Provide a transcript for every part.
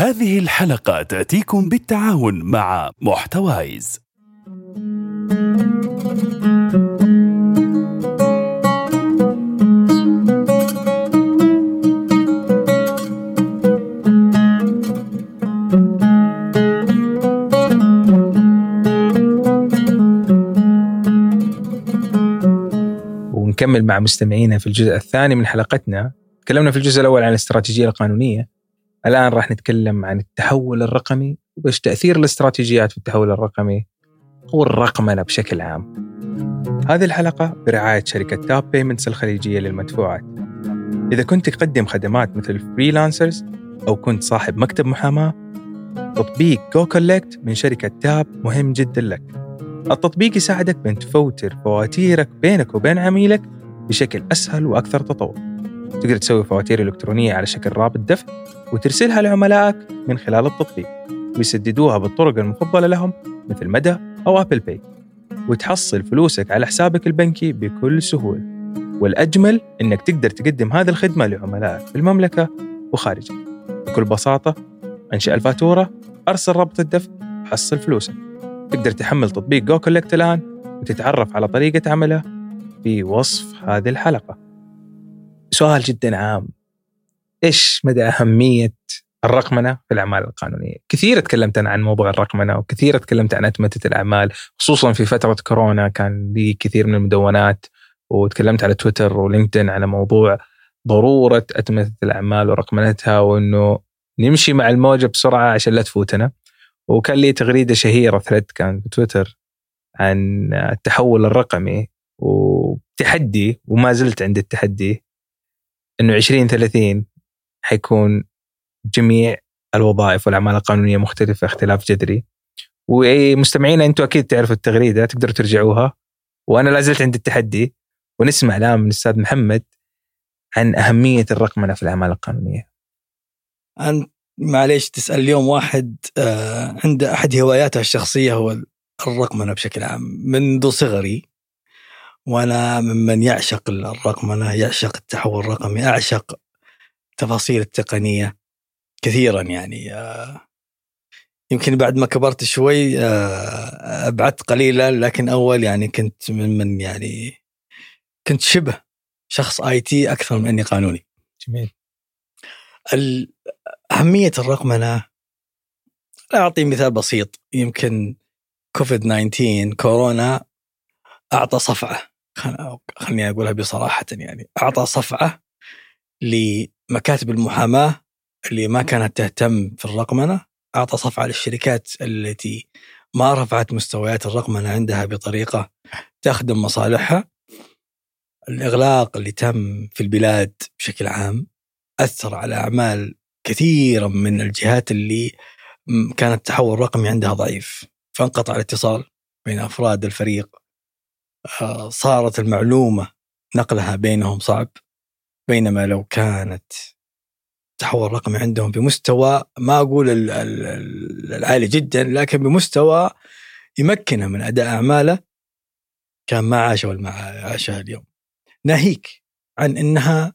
هذه الحلقة تأتيكم بالتعاون مع محتوايز. ونكمل مع مستمعينا في الجزء الثاني من حلقتنا. تكلمنا في الجزء الأول عن الاستراتيجية القانونية. الآن راح نتكلم عن التحول الرقمي وإيش تأثير الاستراتيجيات في التحول الرقمي والرقمنة بشكل عام. هذه الحلقة برعاية شركة Tap Payments الخليجية للمدفوعات. إذا كنت تقدم خدمات مثل freelancers أو كنت صاحب مكتب محاماة تطبيق goCollect من شركة Tap مهم جدا لك. التطبيق يساعدك بأن تفوتر فواتيرك بينك وبين عميلك بشكل أسهل وأكثر تطور. تقدر تسوي فواتير إلكترونية على شكل رابط دفع وترسلها لعملائك من خلال التطبيق ويسددوها بالطرق المفضلة لهم مثل مدى أو Apple Pay وتحصل فلوسك على حسابك البنكي بكل سهولة. والأجمل أنك تقدر تقدم هذه الخدمة لعملائك في المملكة وخارجها. بكل بساطة أنشأ الفاتورة أرسل رابط الدفع وحصل فلوسك. تقدر تحمل تطبيق goCollect الآن وتتعرف على طريقة عمله في وصف هذه الحلقة. سؤال جدا عام إيش مدى أهمية الرقمنة في الأعمال القانونية؟ كثير تكلمت أنا عن موضوع الرقمنة وكثير تكلمت عن أتمتة الأعمال خصوصا في فترة كورونا كان لي كثير من المدونات وتكلمت على تويتر ولينكدين على موضوع ضرورة أتمتة الأعمال ورقمنتها وإنه نمشي مع الموجة بسرعة عشان لا تفوتنا وكان لي تغريدة شهيرة ثريد كان في تويتر عن التحول الرقمي وتحدي وما زلت عند التحدي إنه 2030 حيكون جميع الوظائف والأعمال القانونية مختلفة اختلاف جذري. ومستمعينا أنتم أكيد تعرفوا التغريدة تقدروا ترجعوها. وأنا لا زلت عند التحدي ونسمع الآن من الأستاذ محمد عن أهمية الرقمنة في الأعمال القانونية. انت معليش تسأل اليوم واحد آه عنده أحد هواياته الشخصية هو الرقمنة بشكل عام منذ صغري. وأنا ممن يعشق الرقمنه يعشق التحول الرقمي أعشق التفاصيل التقنية كثيرا يعني آه، يمكن بعد ما كبرت شوي آه، أبعدت قليلا لكن أول يعني كنت ممن يعني كنت شبه شخص آي تي أكثر من أني قانوني. جميل. أهمية الرقمنه أعطي مثال بسيط يمكن كوفيد 19 كورونا أعطى صفعة خليني أقولها بصراحة يعني. أعطى صفعة لمكاتب المحاماة اللي ما كانت تهتم في الرقمنة. أعطى صفعة للشركات التي ما رفعت مستويات الرقمنة عندها بطريقة تخدم مصالحها. الإغلاق اللي تم في البلاد بشكل عام أثر على أعمال كثيرا من الجهات اللي كان التحول الرقمي عندها ضعيف. فانقطع الاتصال بين أفراد الفريق صارت المعلومة نقلها بينهم صعب. بينما لو كانت التحول الرقمي عندهم بمستوى ما أقول العالي جدا لكن بمستوى يمكنه من أداء أعماله كان ما عاشوا ما عاشها اليوم. ناهيك عن أنها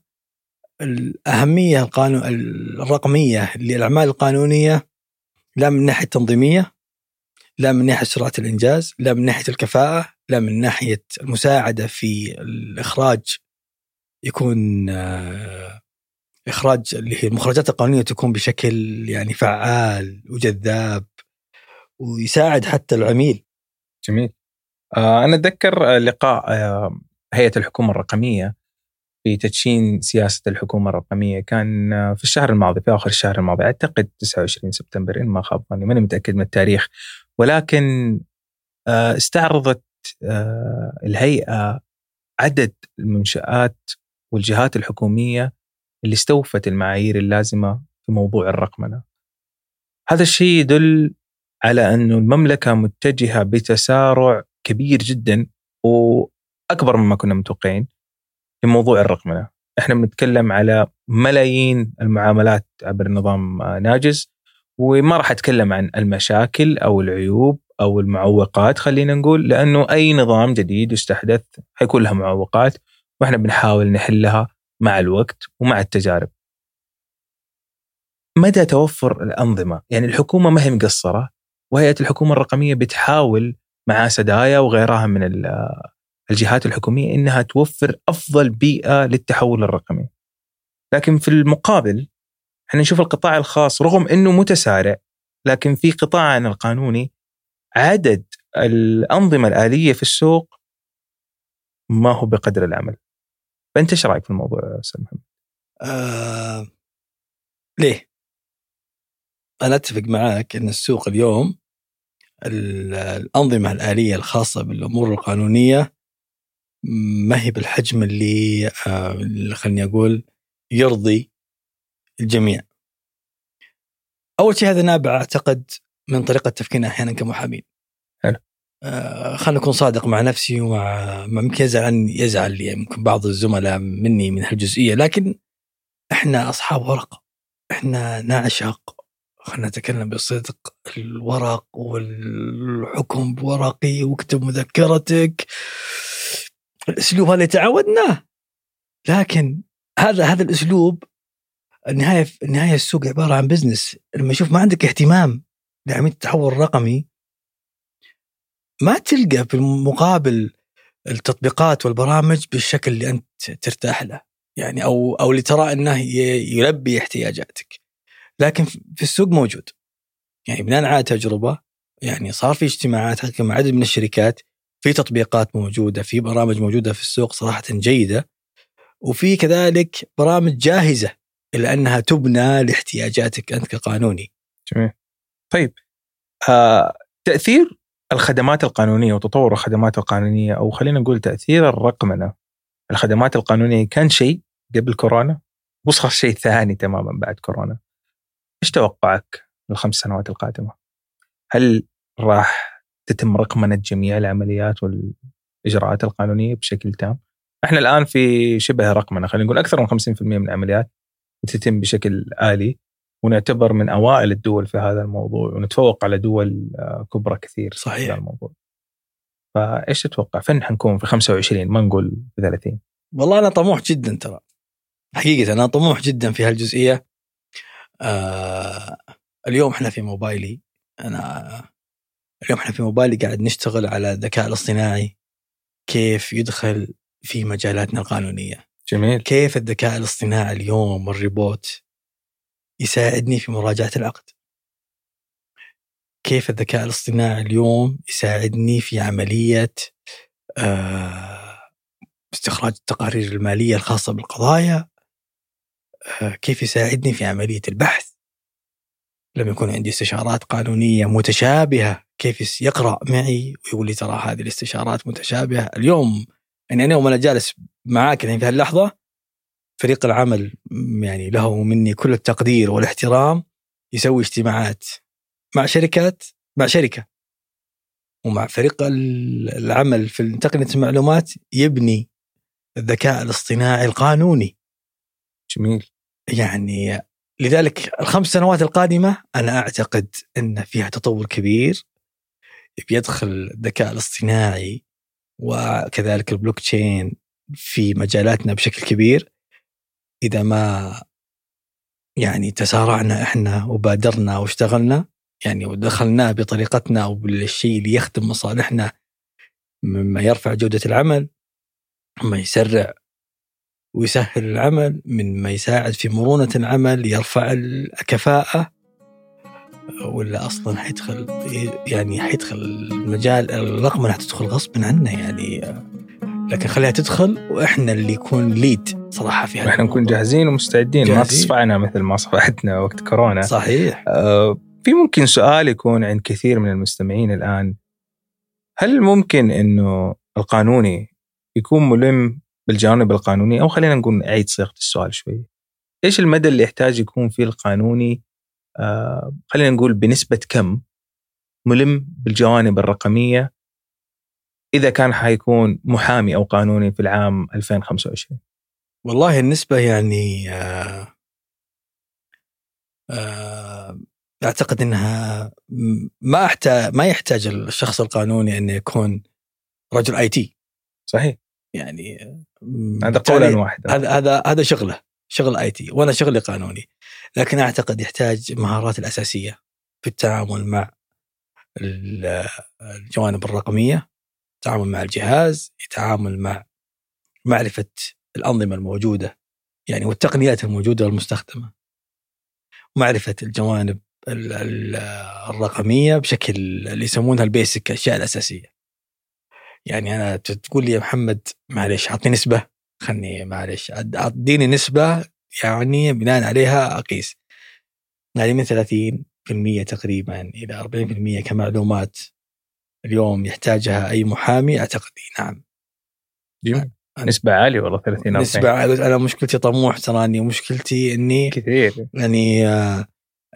الأهمية القانون الرقمية للأعمال القانونية لا من ناحية تنظيمية لا من ناحية سرعة الإنجاز لا من ناحية الكفاءة لا من ناحية المساعدة في الإخراج يكون آه، إخراج اللي هي المخرجات القانونية تكون بشكل يعني فعال وجذاب ويساعد حتى العميل. جميل. آه، أنا أتذكر لقاء آه، هيئة الحكومة الرقمية في تدشين سياسة الحكومة الرقمية كان في الشهر الماضي في اخر الشهر الماضي أعتقد 29 سبتمبر إن ما خاب ظني ماني متأكد من التاريخ ولكن استعرضت الهيئة عدد المنشآت والجهات الحكومية اللي استوفت المعايير اللازمة في موضوع الرقمنة. هذا الشيء يدل على انه المملكة متجهة بتسارع كبير جدا وأكبر مما كنا متوقعين في موضوع الرقمنة. إحنا بنتكلم على ملايين المعاملات عبر نظام ناجز وما راح أتكلم عن المشاكل أو العيوب أو المعوقات خلينا نقول لأنه أي نظام جديد يستحدث حيكون لها معوقات وإحنا بنحاول نحلها مع الوقت ومع التجارب. مدى توفر الأنظمة، يعني الحكومة ما هي مقصرة وهيئة الحكومة الرقمية بتحاول مع سدايا وغيرها من ال- الجهات الحكومية إنها توفر أفضل بيئة للتحول الرقمي. لكن في المقابل إحنا نشوف القطاع الخاص رغم إنه متسارع لكن في قطاعنا القانوني عدد الأنظمة الآلية في السوق ما هو بقدر العمل. فأنت إيش رأيك في الموضوع أستاذ محمد؟ آه ليه؟ أنا أتفق معك إن السوق اليوم ال- الأنظمة الآلية الخاصة بالأمور القانونية ما هي بالحجم اللي, آه خليني أقول يرضي الجميع. أول شيء هذا نابع أعتقد من طريقة تفكيرنا أحيانا كمحامين. حلو. آه خلينا نكون صادق مع نفسي ومع ما يمكن يزعل يزعل يمكن بعض الزملاء مني من هالجزئية. لكن إحنا أصحاب ورق. إحنا نعشق خلينا نتكلم بصدق. الورق والحكم بورقي. واكتب مذكرتك. الأسلوب هذا تعودناه. لكن هذا هذا الأسلوب النهايه النهاية السوق عبارة عن بزنس لما يشوف ما عندك اهتمام لعمليه التحول الرقمي ما تلقى في المقابل التطبيقات والبرامج بالشكل اللي أنت ترتاح له يعني أو أو اللي ترى إنه يلبي احتياجاتك. لكن في السوق موجود. يعني بناء على تجربة يعني صار في اجتماعات مع عدد من الشركات في تطبيقات موجودة في برامج موجودة في السوق صراحة جيدة وفي كذلك برامج جاهزة إلا أنها تبنى لاحتياجاتك أنت كقانوني. جميل. طيب آه تأثير الخدمات القانونية وتطور الخدمات القانونية أو خلينا نقول تأثير الرقمنة الخدمات القانونية كان شيء قبل كورونا وصار شيء ثاني تماما بعد كورونا. إيش توقعك للخمس سنوات القادمة؟ هل راح تتم رقمنة جميع العمليات والإجراءات القانونية بشكل تام؟ إحنا الآن في شبه رقمنة خلينا نقول أكثر من 50% من العمليات تتم بشكل آلي ونعتبر من أوائل الدول في هذا الموضوع ونتفوق على دول آه، كبرى كثير صحيح. في هذا الموضوع. فإيش تتوقع؟ فين حنكون في 25 ما نقول في 30 والله أنا طموح جدا ترى. حقيقة أنا طموح جدا في هالجزئية. آه اليوم إحنا في موبايلي. أنا اليوم إحنا في موبايلي قاعد نشتغل على الذكاء الاصطناعي. كيف يدخل في مجالاتنا القانونية. جميل. كيف الذكاء الاصطناعي اليوم والريبوت يساعدني في مراجعة العقد. كيف الذكاء الاصطناعي اليوم يساعدني في عملية آه استخراج التقارير المالية الخاصة بالقضايا؟ آه كيف يساعدني في عملية البحث؟ لما يكون عندي استشارات قانونية متشابهة. كيف يقرأ معي ويقول لي ترى هذه الاستشارات متشابهة؟ اليوم يعني أنا وأنا جالس معاك الحين في هاللحظة فريق العمل يعني له مني كل التقدير والاحترام يسوي اجتماعات مع شركات مع شركة. ومع فريق ال- العمل في تقنيه المعلومات يبني الذكاء الاصطناعي القانوني. جميل. يعني لذلك الخمس سنوات القادمة أنا أعتقد أن فيها تطور كبير بيدخل الذكاء الاصطناعي وكذلك البلوك تشين في مجالاتنا بشكل كبير. إذا ما يعني تسارعنا إحنا وبادرنا واشتغلنا يعني ودخلناه بطريقتنا وبالشيء اللي يخدم مصالحنا مما يرفع جودة العمل مما يسرع ويسهل العمل من ما يساعد في مرونة العمل يرفع الكفاءة ولا أصلا حيدخل يعني حيدخل المجال الرقمنة حتدخل غصب عنا يعني. لكن خليها تدخل وإحنا اللي يكون ليد صراحة في هذا إحنا نكون. جاهزين ومستعدين ما جاهزين. تصفعنا مثل ما صفعتنا وقت كورونا. صحيح. آه، في ممكن سؤال يكون عند كثير من المستمعين الآن. هل ممكن إنه القانوني يكون ملم بالجوانب القانونيه أو خلينا نقول اعيد صياغة السؤال شوي. إيش المدى اللي يحتاج يكون فيه القانوني؟ آه خلينا نقول بنسبة كم ملم بالجوانب الرقمية إذا كان حيكون محامي أو قانوني في العام 2025 والله النسبة يعني آه آه أعتقد أنها م- ما أحتاج ما يحتاج الشخص القانوني أن يكون رجل آي تي. صحيح. يعني هذا قولا واحدا. هذا هذا هذا شغلة شغل آي تي وأنا شغلي قانوني. لكن أعتقد يحتاج المهارات الأساسية في التعامل مع ال- الجوانب الرقمية. التعامل مع الجهاز يتعامل مع معرفة الأنظمة الموجودة يعني والتقنيات الموجودة والمستخدمه معرفة الجوانب ال- ال- الرقمية بشكل اللي يسمونها البيسك الأشياء الأساسية. يعني أنا ت- تقول لي يا محمد معلش اعطني نسبة خلني معلش اديني نسبة يعني بناء عليها أقيس. يعني من 30% تقريبا إلى 40% كمعلومات اليوم يحتاجها أي محامي أعتقد نعم. جميل. نسبة عالية والله 30 نسبة أنا مشكلتي طموح تراني ومشكلتي إني كثير. يعني آه،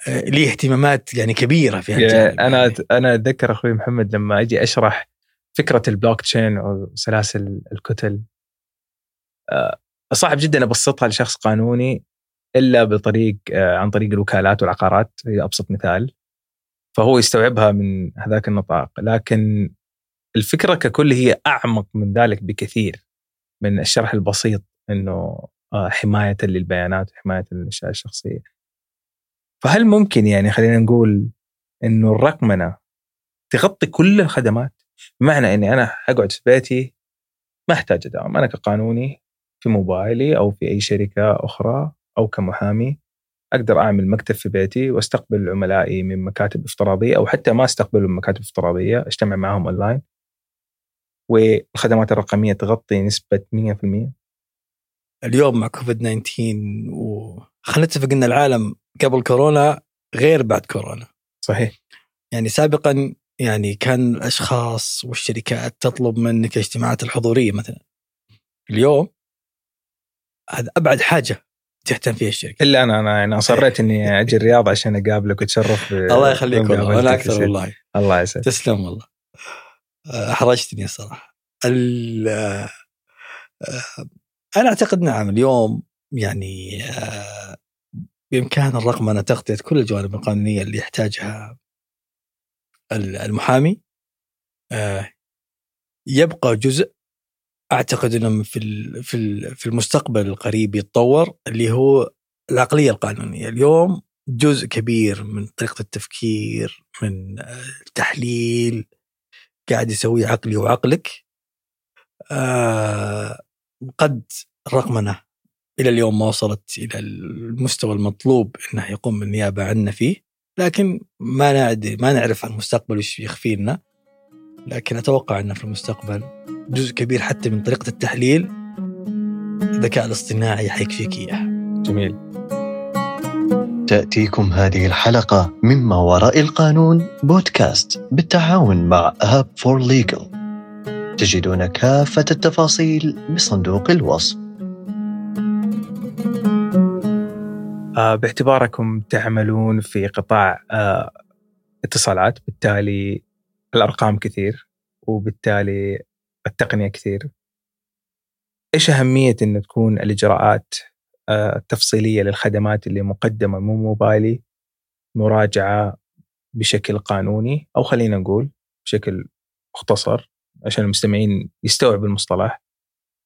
آه، لي اهتمامات يعني كبيرة في هالجانب أنا يعني. أنا أتذكر أخوي محمد لما أجي أشرح فكرة البلوك تشين أو سلاسل الكتل. آه، صعب جدا أبسطها لشخص قانوني إلا بطريق آه، عن طريق الوكالات والعقارات هي أبسط مثال. فهو يستوعبها من هذاك النطاق. لكن الفكرة ككل هي أعمق من ذلك بكثير من الشرح البسيط إنه آه، حماية للبيانات وحمايه للأشياء الشخصية. فهل ممكن يعني خلينا نقول إنه الرقمنة تغطي كل الخدمات؟ بمعنى إني أنا أقعد في بيتي ما أحتاج أداوم. أنا كقانوني في موبايلي أو في أي شركة أخرى أو كمحامي أقدر أعمل مكتب في بيتي وأستقبل عملائي من مكاتب افتراضية أو حتى ما استقبلهم من مكاتب افتراضية أجتمع معهم أونلاين. والخدمات الرقمية تغطي نسبة 100% اليوم مع كوفيد 19 وخلينا نتفق إن العالم قبل كورونا غير بعد كورونا. صحيح. يعني سابقا يعني كان الأشخاص والشركات تطلب منك الاجتماعات الحضورية مثلا. اليوم هذا أبعد حاجة. تهتم فيها الشركة. إلا أنا أنا يعني أصريت إني أجي الرياض عشان أقابلك وأتشرف الله يخليك والله. أنا يا أكثر. والله. الله يسعدك. تسلم والله. احرجتني الصراحة. ال- آه، آه، أنا أعتقد نعم اليوم يعني آه، بإمكان الرقمنه تغطيه كل الجوانب القانونية اللي يحتاجها ال- المحامي. يبقى جزء أعتقد إنه في في في المستقبل القريب يتطور اللي هو العقلية القانونية. اليوم جزء كبير من طريقة التفكير من التحليل قاعد يسويه عقلي وعقلك. آه قد الرقمنه إلى اليوم ما وصلت إلى المستوى المطلوب إنه يقوم بالنيابة عنا فيه. لكن ما نعد ما نعرف عن المستقبل وش يخفي لنا لكن أتوقع إنه في المستقبل جزء كبير حتى من طريقة التحليل. الذكاء الاصطناعي حيكفيك إياه. جميل. تأتيكم هذه الحلقة مما وراء القانون بودكاست بالتعاون مع هاب فور ليجل تجدون كافة التفاصيل بصندوق الوصف. آه، باعتباركم تعملون في قطاع آه، اتصالات بالتالي الأرقام كثير وبالتالي التقنية كثير. إيش أهمية إن تكون الإجراءات آه، التفصيلية للخدمات اللي مقدمة من موبايلي مراجعة بشكل قانوني أو خلينا نقول بشكل مختصر عشان المستمعين يستوعبوا المصطلح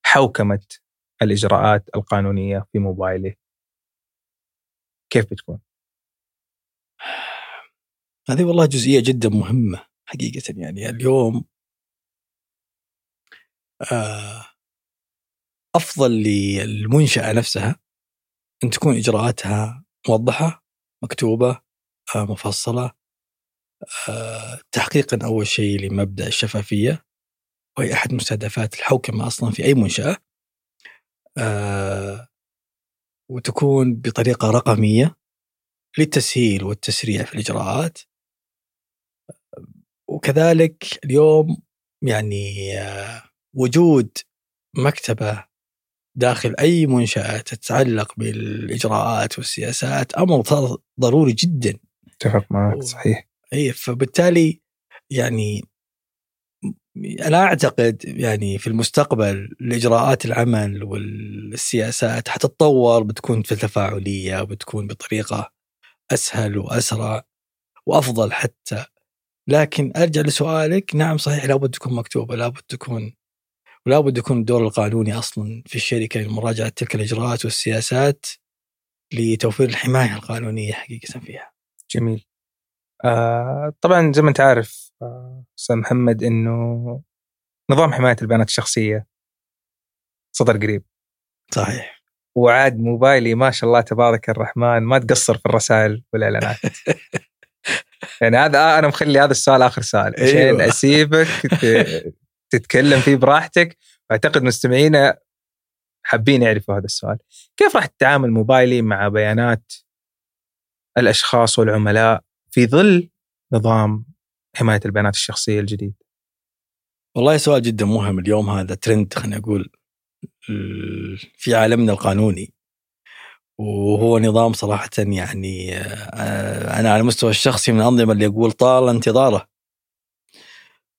حوكمة الإجراءات القانونية في موبايله كيف بتكون؟ هذه والله جزئية جدا مهمة حقيقة يعني. اليوم أفضل للمنشأة نفسها إن تكون إجراءاتها موضحة مكتوبة آه، مفصلة آه، تحقيقا أول شيء لمبدأ الشفافية وهي أحد مستهدفات الحوكمة أصلا في أي منشأة آه، وتكون بطريقة رقمية للتسهيل والتسريع في الإجراءات. وكذلك اليوم يعني آه، وجود مكتبة داخل أي منشأة تتعلق بالإجراءات والسياسات أمر صار ضروري جدا. اتفق معك. صحيح. اي فبالتالي يعني أنا أعتقد يعني في المستقبل الاجراءات العمل والسياسات حتتطور بتكون في تفاعلية وبتكون بطريقة أسهل وأسرع وأفضل حتى. لكن أرجع لسؤالك نعم صحيح لابد تكون مكتوبة لابد تكون ولابد يكون الدور القانوني أصلا في الشركة لمراجعة تلك الإجراءات والسياسات لتوفير الحماية القانونية حقيقة فيها. جميل. آه طبعا زي ما أنت عارف آه، أستاذ محمد إنه نظام حماية البيانات الشخصية صدر قريب. صحيح. وعاد موبايلي ما شاء الله تبارك الرحمن ما تقصر في الرسائل والإعلانات. يعني هذا آه أنا مخلي هذا السؤال آخر سؤال. عشان أيوة. اسيبك تتكلم فيه براحتك. واعتقد مستمعينا حابين يعرفوا هذا السؤال. كيف راح تتعامل موبايلي مع بيانات الأشخاص والعملاء في ظل نظام حماية البيانات الشخصية الجديد؟ والله سؤال جدا مهم اليوم هذا ترند خلينا نقول في عالمنا القانوني. وهو نظام صراحة يعني آه، أنا على المستوى الشخصي من الأنظمة اللي أقول طال انتظاره.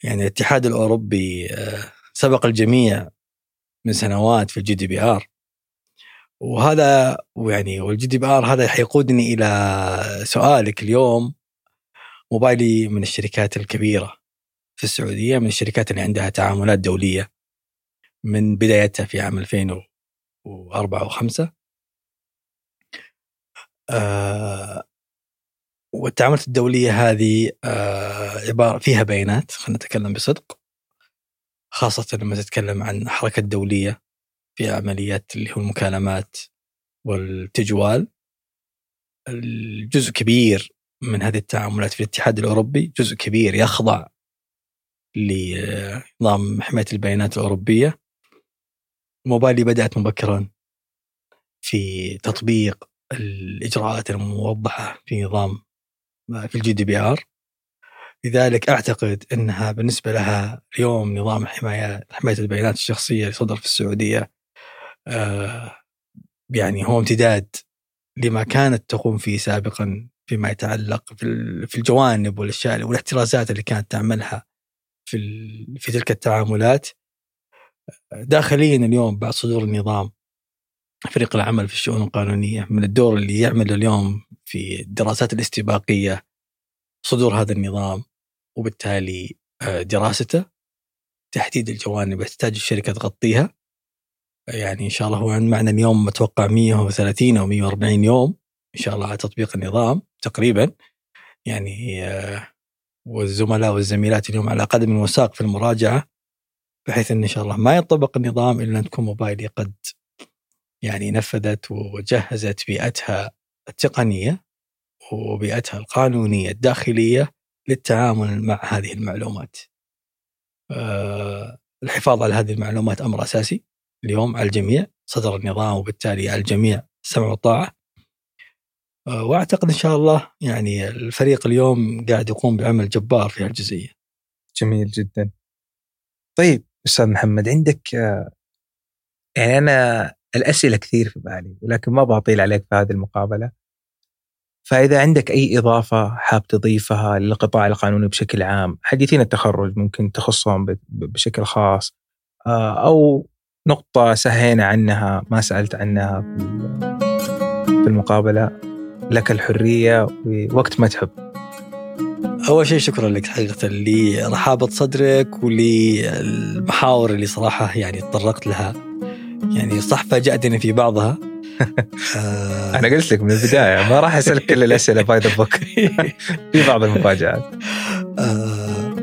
يعني الاتحاد الأوروبي آه، سبق الجميع من سنوات في ال GDPR. وهذا ويعني وال GDPR هذا حيقودني إلى سؤالك اليوم موبايلي من الشركات الكبيرة في السعودية من الشركات اللي عندها تعاملات دولية من بدايتها في عام 2004 و5 آه والتعاملات الدولية هذه آه عبارة فيها بيانات خلينا نتكلم بصدق. خاصة لما تتكلم عن حركة دولية في عمليات اللي هو المكالمات والتجوال. الجزء كبير من هذه التعاملات في الاتحاد الأوروبي جزء كبير يخضع لنظام حماية البيانات الأوروبية. موبايلي بدأت مبكرا في تطبيق الإجراءات الموضحة في نظام في ال GDPR. لذلك أعتقد أنها بالنسبة لها اليوم نظام حماية حماية البيانات الشخصية اللي صدر في السعودية آه يعني هو امتداد لما كانت تقوم فيه سابقا فيما يتعلق في ال- في الجوانب والأشياء والاحترازات اللي كانت تعملها في في تلك التعاملات. داخليا اليوم بعد صدور النظام فريق العمل في الشؤون القانونية من الدور اللي يعمل اليوم في الدراسات الاستباقية صدور هذا النظام وبالتالي آه، دراسته تحديد الجوانب اللي تحتاج الشركة تغطيها. يعني إن شاء الله هو عن معنا اليوم أتوقع 130 أو 140 يوم إن شاء الله على تطبيق النظام تقريبا. يعني آه، والزملاء والزميلات اليوم على قدم وساق في المراجعة بحيث إن إن شاء الله ما يطبق النظام إلا أن تكون موبايلي قد يعني نفذت وجهزت بيئتها التقنية وبيئتها القانونية الداخلية للتعامل مع هذه المعلومات. آه، الحفاظ على هذه المعلومات أمر أساسي اليوم على الجميع صدر النظام وبالتالي على الجميع السمع والطاعه. آه، وأعتقد إن شاء الله يعني الفريق اليوم قاعد يقوم بعمل جبار في هالجزئية. جميل جدا طيب أستاذ محمد عندك آه، يعني أنا الأسئلة كثير في بالي ولكن ما بطيل عليك في هذه المقابلة. فإذا عندك أي إضافة حاب تضيفها للقطاع القانوني بشكل عام حديثين التخرج ممكن تخصهم بشكل خاص آه، أو نقطة سهينا عنها ما سألت عنها في المقابلة لك الحرية ووقت ما تحب. أول شيء شكرا لك حقيقة لرحابة صدرك وللمحاور اللي صراحة يعني تطرقت لها. يعني صح فاجأتني في بعضها. آه، أنا قلت لك من البداية ما راح أسألك كل الأسئلة by the book في بعض المفاجآت. آه،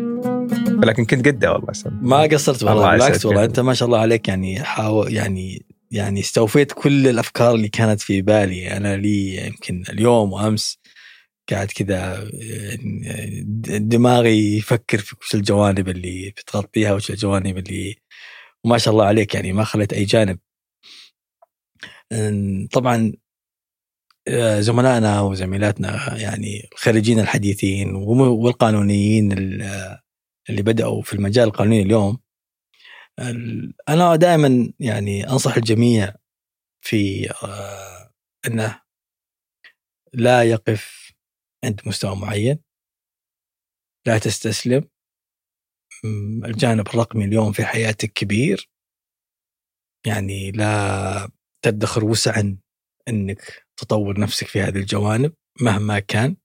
ولكن كنت قدها والله سلام. ما قصرت الله والله. بالعكس والله. أنت ما شاء الله عليك يعني حاول يعني يعني استوفيت كل الأفكار اللي كانت في بالي. أنا لي يمكن اليوم وأمس قاعد كذا يعني دماغي يفكر في وش الجوانب اللي بتغطيها وش الجوانب اللي وما شاء الله عليك يعني ما خليت أي جانب. طبعا آه، زملائنا وزميلاتنا يعني الخريجين الحديثين والقانونيين ال- اللي بدأوا في المجال القانوني اليوم ال- أنا دائما يعني أنصح الجميع في آه، أنه لا يقف عند مستوى معين لا تستسلم الجانب الرقمي اليوم في حياتك كبير. يعني لا تدخر وسعا إنك تطور نفسك في هذه الجوانب مهما كان.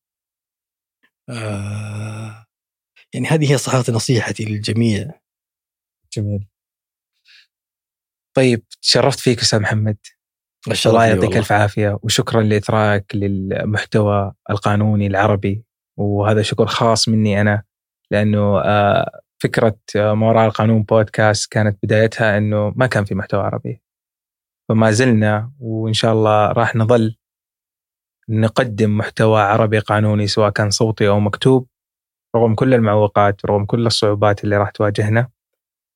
آه يعني هذه هي صراحة نصيحتي للجميع. جميل. طيب تشرفت فيك أستاذ محمد. الله يعطيك. ألف عافية وشكرا لاثراءك للمحتوى القانوني العربي. وهذا شكر خاص مني أنا لأنه آه، فكرة آه، ما وراء القانون بودكاست كانت بدايتها إنه ما كان في محتوى عربي. فما زلنا وإن شاء الله راح نظل نقدم محتوى عربي قانوني سواء كان صوتي أو مكتوب رغم كل المعوقات رغم كل الصعوبات اللي راح تواجهنا.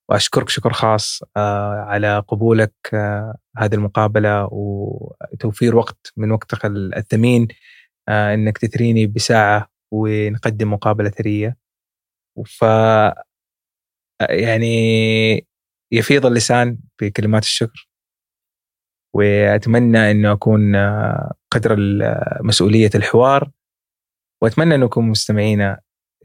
وأشكرك شكر خاص آه، على قبولك آه، هذه المقابلة وتوفير وقت من وقتك الثمين إنك تثريني بساعة ونقدم مقابلة ثرية. يعني يفيض اللسان بكلمات الشكر. وأتمنى إنه أكون قدر مسؤوليه الحوار وأتمنى انكم مستمعينا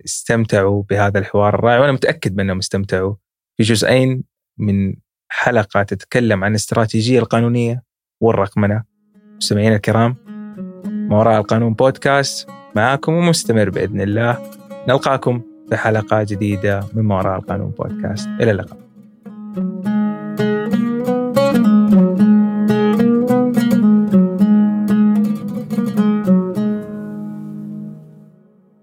استمتعوا بهذا الحوار الرائع وأنا متأكد بأنهم استمتعوا. في جزئين من حلقة تتكلم عن الاستراتيجيه القانونية والرقمنة. مستمعينا الكرام ما وراء القانون بودكاست معاكم ومستمر بإذن الله. نلقاكم في حلقة جديدة من وراء القانون بودكاست. إلى اللقاء. thank you